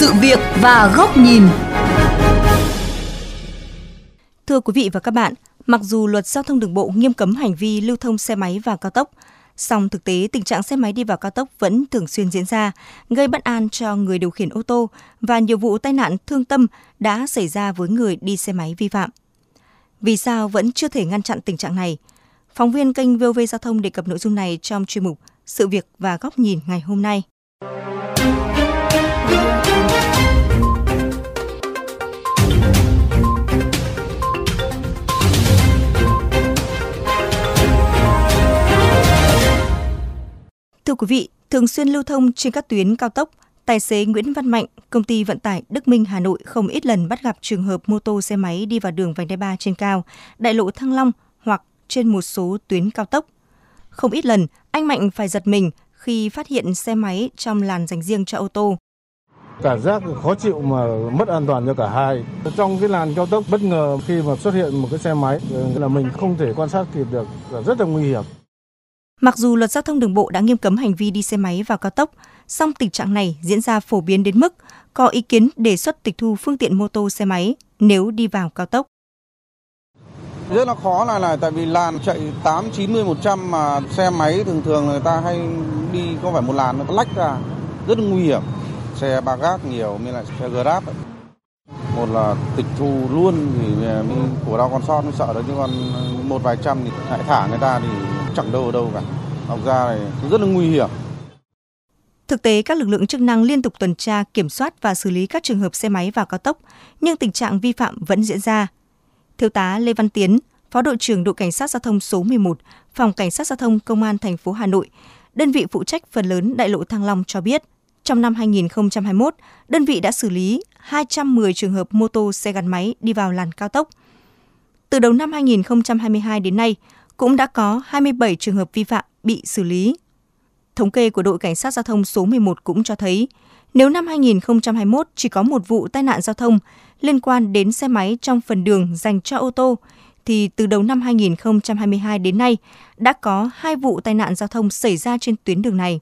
sự việc và góc nhìn. Thưa quý vị và các bạn, mặc dù luật giao thông đường bộ nghiêm cấm hành vi lưu thông xe máy vào cao tốc, song thực tế tình trạng xe máy đi vào cao tốc vẫn thường xuyên diễn ra, gây bất an cho người điều khiển ô tô và nhiều vụ tai nạn thương tâm đã xảy ra với người đi xe máy vi phạm. Vì sao vẫn chưa thể ngăn chặn tình trạng này? Phóng viên kênh VOV Giao thông đề cập nội dung này trong chuyên mục Sự việc và góc nhìn ngày hôm nay. Quý vị, thường xuyên lưu thông trên các tuyến cao tốc, tài xế Nguyễn Văn Mạnh, công ty vận tải Đức Minh Hà Nội không ít lần bắt gặp trường hợp mô tô xe máy đi vào đường vành đai 3 trên cao, đại lộ Thăng Long hoặc trên một số tuyến cao tốc. Không ít lần, anh Mạnh phải giật mình khi phát hiện xe máy trong làn dành riêng cho ô tô. Cảm giác khó chịu mà mất an toàn cho cả hai. Trong cái làn cao tốc bất ngờ khi mà xuất hiện một cái xe máy là mình không thể quan sát kịp được, là rất là nguy hiểm. Mặc dù luật giao thông đường bộ đã nghiêm cấm hành vi đi xe máy vào cao tốc, song tình trạng này diễn ra phổ biến đến mức có ý kiến đề xuất tịch thu phương tiện mô tô xe máy nếu đi vào cao tốc. Rất là khó là này tại vì làn chạy 8 90 100 mà xe máy thường thường người ta hay đi có phải một làn nó lách ra rất là nguy hiểm. Xe ba gác nhiều mới lại xe Grab ấy. Một là tịch thu luôn thì à, mình của đau con sót mới sợ đấy chứ còn một vài trăm thì hãy thả người ta thì chẳng đâu ở đâu cả. Học ra này rất là nguy hiểm. Thực tế, các lực lượng chức năng liên tục tuần tra, kiểm soát và xử lý các trường hợp xe máy vào cao tốc, nhưng tình trạng vi phạm vẫn diễn ra. Thiếu tá Lê Văn Tiến, Phó đội trưởng đội cảnh sát giao thông số 11, Phòng Cảnh sát giao thông Công an thành phố Hà Nội, đơn vị phụ trách phần lớn đại lộ Thăng Long cho biết, trong năm 2021, đơn vị đã xử lý 210 trường hợp mô tô xe gắn máy đi vào làn cao tốc. Từ đầu năm 2022 đến nay, cũng đã có 27 trường hợp vi phạm bị xử lý. Thống kê của đội cảnh sát giao thông số 11 cũng cho thấy, nếu năm 2021 chỉ có một vụ tai nạn giao thông liên quan đến xe máy trong phần đường dành cho ô tô, thì từ đầu năm 2022 đến nay đã có hai vụ tai nạn giao thông xảy ra trên tuyến đường này.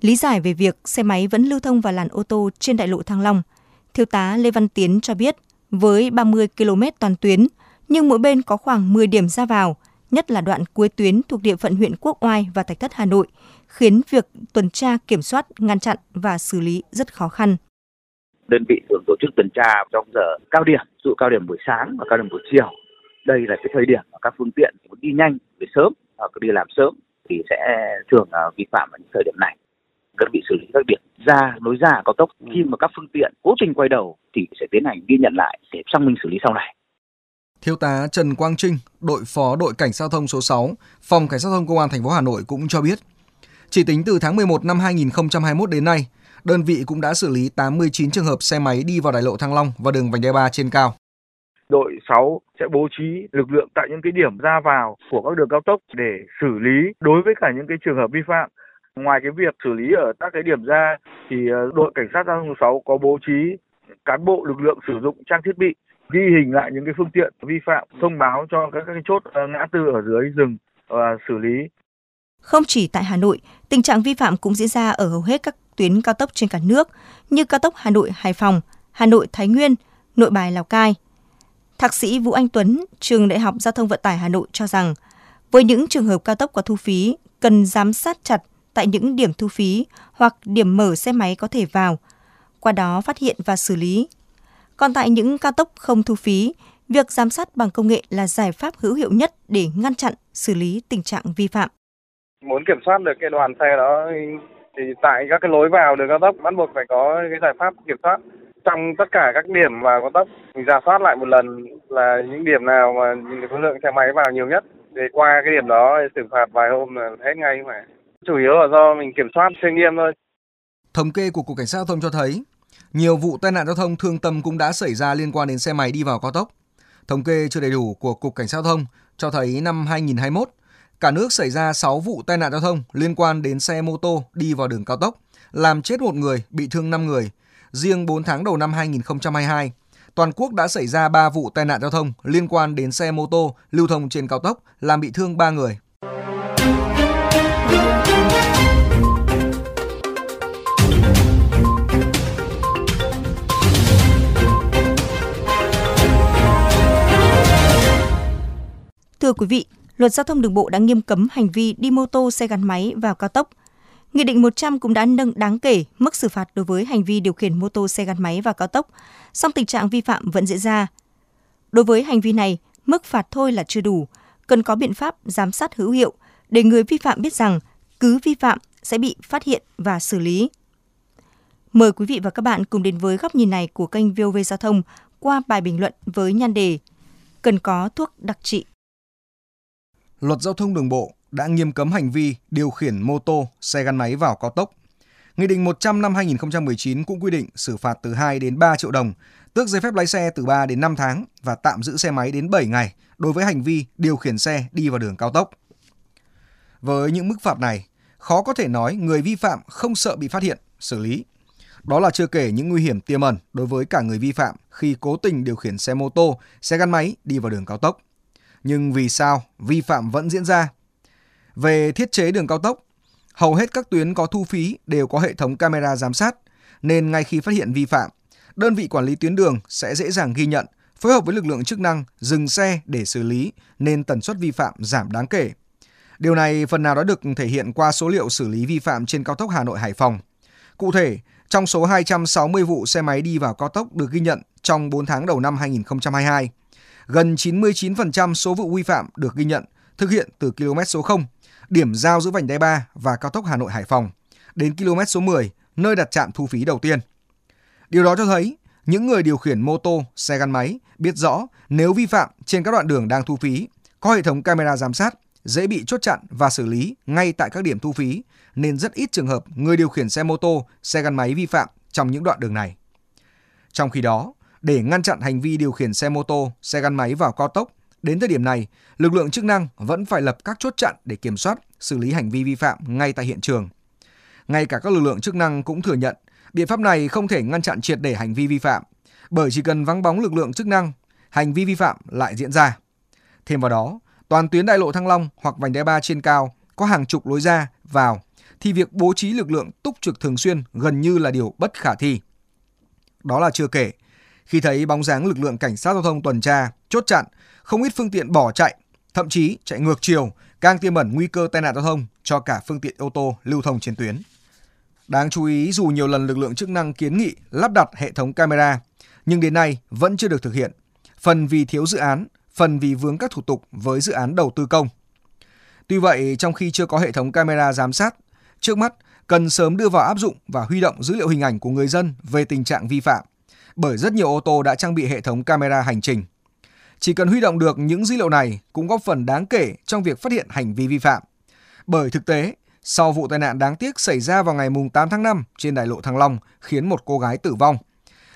Lý giải về việc xe máy vẫn lưu thông vào làn ô tô trên đại lộ Thăng Long, Thiếu tá Lê Văn Tiến cho biết, với 30 km toàn tuyến, nhưng mỗi bên có khoảng 10 điểm ra vào, nhất là đoạn cuối tuyến thuộc địa phận huyện Quốc Oai và Thạch Thất Hà Nội, khiến việc tuần tra, kiểm soát, ngăn chặn và xử lý rất khó khăn. Đơn vị thường tổ chức tuần tra trong giờ cao điểm, dụ cao điểm buổi sáng và cao điểm buổi chiều. Đây là cái thời điểm mà các phương tiện muốn đi nhanh, về sớm hoặc đi làm sớm thì sẽ thường à, vi phạm ở những thời điểm này Cần bị xử lý các điểm ra nối ra cao tốc khi mà các phương tiện cố tình quay đầu thì sẽ tiến hành ghi nhận lại để xác minh xử lý sau này. Thiếu tá Trần Quang Trinh, đội phó đội cảnh sát giao thông số 6, phòng cảnh sát giao thông công an thành phố Hà Nội cũng cho biết, chỉ tính từ tháng 11 năm 2021 đến nay, đơn vị cũng đã xử lý 89 trường hợp xe máy đi vào đại lộ Thăng Long và đường vành đai 3 trên cao. Đội 6 sẽ bố trí lực lượng tại những cái điểm ra vào của các đường cao tốc để xử lý đối với cả những cái trường hợp vi phạm. Ngoài cái việc xử lý ở các cái điểm ra thì ờ, đội cảnh sát giao thông 6 có bố trí cán bộ lực lượng sử dụng trang thiết bị ghi hình lại những cái phương tiện vi phạm, thông báo cho các cái chốt ờ, ngã tư ở dưới rừng và xử lý. Không chỉ tại Hà Nội, tình trạng vi phạm cũng diễn ra ở hầu hết các tuyến cao tốc trên cả nước như cao tốc Hà Nội Hải Phòng, Hà Nội Thái Nguyên, Nội Bài Lào Cai. Thạc sĩ Vũ Anh Tuấn, trường Đại học Giao thông Vận tải Hà Nội cho rằng, với những trường hợp cao tốc có thu phí, cần giám sát chặt tại những điểm thu phí hoặc điểm mở xe máy có thể vào, qua đó phát hiện và xử lý. Còn tại những cao tốc không thu phí, việc giám sát bằng công nghệ là giải pháp hữu hiệu nhất để ngăn chặn, xử lý tình trạng vi phạm. Muốn kiểm soát được cái đoàn xe đó thì tại các cái lối vào đường cao tốc bắt buộc phải có cái giải pháp kiểm soát trong tất cả các điểm vào cao tốc mình ra soát lại một lần là những điểm nào mà số lượng xe máy vào nhiều nhất để qua cái điểm đó xử phạt vài hôm là hết ngay mà chủ yếu là do mình kiểm soát chưa nghiêm thôi. Thống kê của Cục Cảnh sát Giao thông cho thấy, nhiều vụ tai nạn giao thông thương tâm cũng đã xảy ra liên quan đến xe máy đi vào cao tốc. Thống kê chưa đầy đủ của Cục Cảnh sát Giao thông cho thấy năm 2021, cả nước xảy ra 6 vụ tai nạn giao thông liên quan đến xe mô tô đi vào đường cao tốc, làm chết một người, bị thương 5 người. Riêng 4 tháng đầu năm 2022, toàn quốc đã xảy ra 3 vụ tai nạn giao thông liên quan đến xe mô tô lưu thông trên cao tốc, làm bị thương 3 người. Quý vị, Luật giao thông đường bộ đã nghiêm cấm hành vi đi mô tô xe gắn máy vào cao tốc. Nghị định 100 cũng đã nâng đáng kể mức xử phạt đối với hành vi điều khiển mô tô xe gắn máy vào cao tốc, song tình trạng vi phạm vẫn diễn ra. Đối với hành vi này, mức phạt thôi là chưa đủ, cần có biện pháp giám sát hữu hiệu để người vi phạm biết rằng cứ vi phạm sẽ bị phát hiện và xử lý. Mời quý vị và các bạn cùng đến với góc nhìn này của kênh VOV Giao thông qua bài bình luận với nhan đề Cần có thuốc đặc trị. Luật giao thông đường bộ đã nghiêm cấm hành vi điều khiển mô tô, xe gắn máy vào cao tốc. Nghị định 100 năm 2019 cũng quy định xử phạt từ 2 đến 3 triệu đồng, tước giấy phép lái xe từ 3 đến 5 tháng và tạm giữ xe máy đến 7 ngày đối với hành vi điều khiển xe đi vào đường cao tốc. Với những mức phạt này, khó có thể nói người vi phạm không sợ bị phát hiện, xử lý. Đó là chưa kể những nguy hiểm tiềm ẩn đối với cả người vi phạm khi cố tình điều khiển xe mô tô, xe gắn máy đi vào đường cao tốc. Nhưng vì sao vi phạm vẫn diễn ra? Về thiết chế đường cao tốc, hầu hết các tuyến có thu phí đều có hệ thống camera giám sát, nên ngay khi phát hiện vi phạm, đơn vị quản lý tuyến đường sẽ dễ dàng ghi nhận, phối hợp với lực lượng chức năng dừng xe để xử lý nên tần suất vi phạm giảm đáng kể. Điều này phần nào đã được thể hiện qua số liệu xử lý vi phạm trên cao tốc Hà Nội Hải Phòng. Cụ thể, trong số 260 vụ xe máy đi vào cao tốc được ghi nhận trong 4 tháng đầu năm 2022, gần 99% số vụ vi phạm được ghi nhận thực hiện từ km số 0, điểm giao giữa vành đai 3 và cao tốc Hà Nội Hải Phòng, đến km số 10, nơi đặt trạm thu phí đầu tiên. Điều đó cho thấy những người điều khiển mô tô, xe gắn máy biết rõ nếu vi phạm trên các đoạn đường đang thu phí, có hệ thống camera giám sát, dễ bị chốt chặn và xử lý ngay tại các điểm thu phí, nên rất ít trường hợp người điều khiển xe mô tô, xe gắn máy vi phạm trong những đoạn đường này. Trong khi đó, để ngăn chặn hành vi điều khiển xe mô tô, xe gắn máy vào cao tốc, đến thời điểm này, lực lượng chức năng vẫn phải lập các chốt chặn để kiểm soát, xử lý hành vi vi phạm ngay tại hiện trường. Ngay cả các lực lượng chức năng cũng thừa nhận, biện pháp này không thể ngăn chặn triệt để hành vi vi phạm, bởi chỉ cần vắng bóng lực lượng chức năng, hành vi vi phạm lại diễn ra. Thêm vào đó, toàn tuyến đại lộ Thăng Long hoặc vành đai 3 trên cao có hàng chục lối ra vào thì việc bố trí lực lượng túc trực thường xuyên gần như là điều bất khả thi. Đó là chưa kể, khi thấy bóng dáng lực lượng cảnh sát giao thông tuần tra, chốt chặn, không ít phương tiện bỏ chạy, thậm chí chạy ngược chiều, càng tiềm ẩn nguy cơ tai nạn giao thông cho cả phương tiện ô tô lưu thông trên tuyến. Đáng chú ý dù nhiều lần lực lượng chức năng kiến nghị lắp đặt hệ thống camera, nhưng đến nay vẫn chưa được thực hiện. Phần vì thiếu dự án, phần vì vướng các thủ tục với dự án đầu tư công. Tuy vậy, trong khi chưa có hệ thống camera giám sát, trước mắt cần sớm đưa vào áp dụng và huy động dữ liệu hình ảnh của người dân về tình trạng vi phạm bởi rất nhiều ô tô đã trang bị hệ thống camera hành trình. Chỉ cần huy động được những dữ liệu này cũng góp phần đáng kể trong việc phát hiện hành vi vi phạm. Bởi thực tế, sau vụ tai nạn đáng tiếc xảy ra vào ngày 8 tháng 5 trên đại lộ Thăng Long khiến một cô gái tử vong.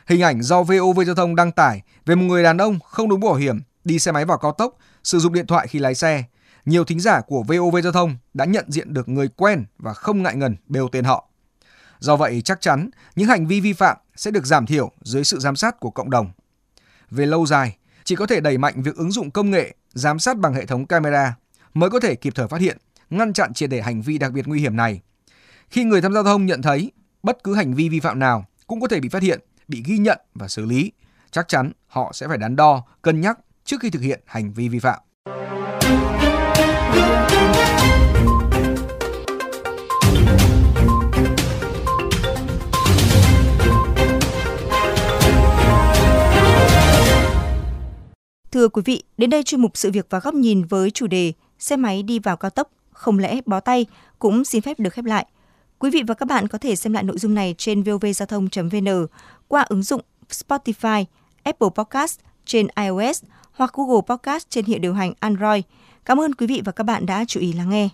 Hình ảnh do VOV Giao thông đăng tải về một người đàn ông không đúng bảo hiểm đi xe máy vào cao tốc, sử dụng điện thoại khi lái xe. Nhiều thính giả của VOV Giao thông đã nhận diện được người quen và không ngại ngần bêu tên họ. Do vậy, chắc chắn những hành vi vi phạm sẽ được giảm thiểu dưới sự giám sát của cộng đồng. Về lâu dài, chỉ có thể đẩy mạnh việc ứng dụng công nghệ giám sát bằng hệ thống camera mới có thể kịp thời phát hiện, ngăn chặn triệt để hành vi đặc biệt nguy hiểm này. Khi người tham gia giao thông nhận thấy bất cứ hành vi vi phạm nào cũng có thể bị phát hiện, bị ghi nhận và xử lý, chắc chắn họ sẽ phải đắn đo, cân nhắc trước khi thực hiện hành vi vi phạm. Thưa quý vị, đến đây chuyên mục sự việc và góc nhìn với chủ đề xe máy đi vào cao tốc không lẽ bó tay cũng xin phép được khép lại. Quý vị và các bạn có thể xem lại nội dung này trên vovgiao thông.vn qua ứng dụng Spotify, Apple Podcast trên iOS hoặc Google Podcast trên hệ điều hành Android. Cảm ơn quý vị và các bạn đã chú ý lắng nghe.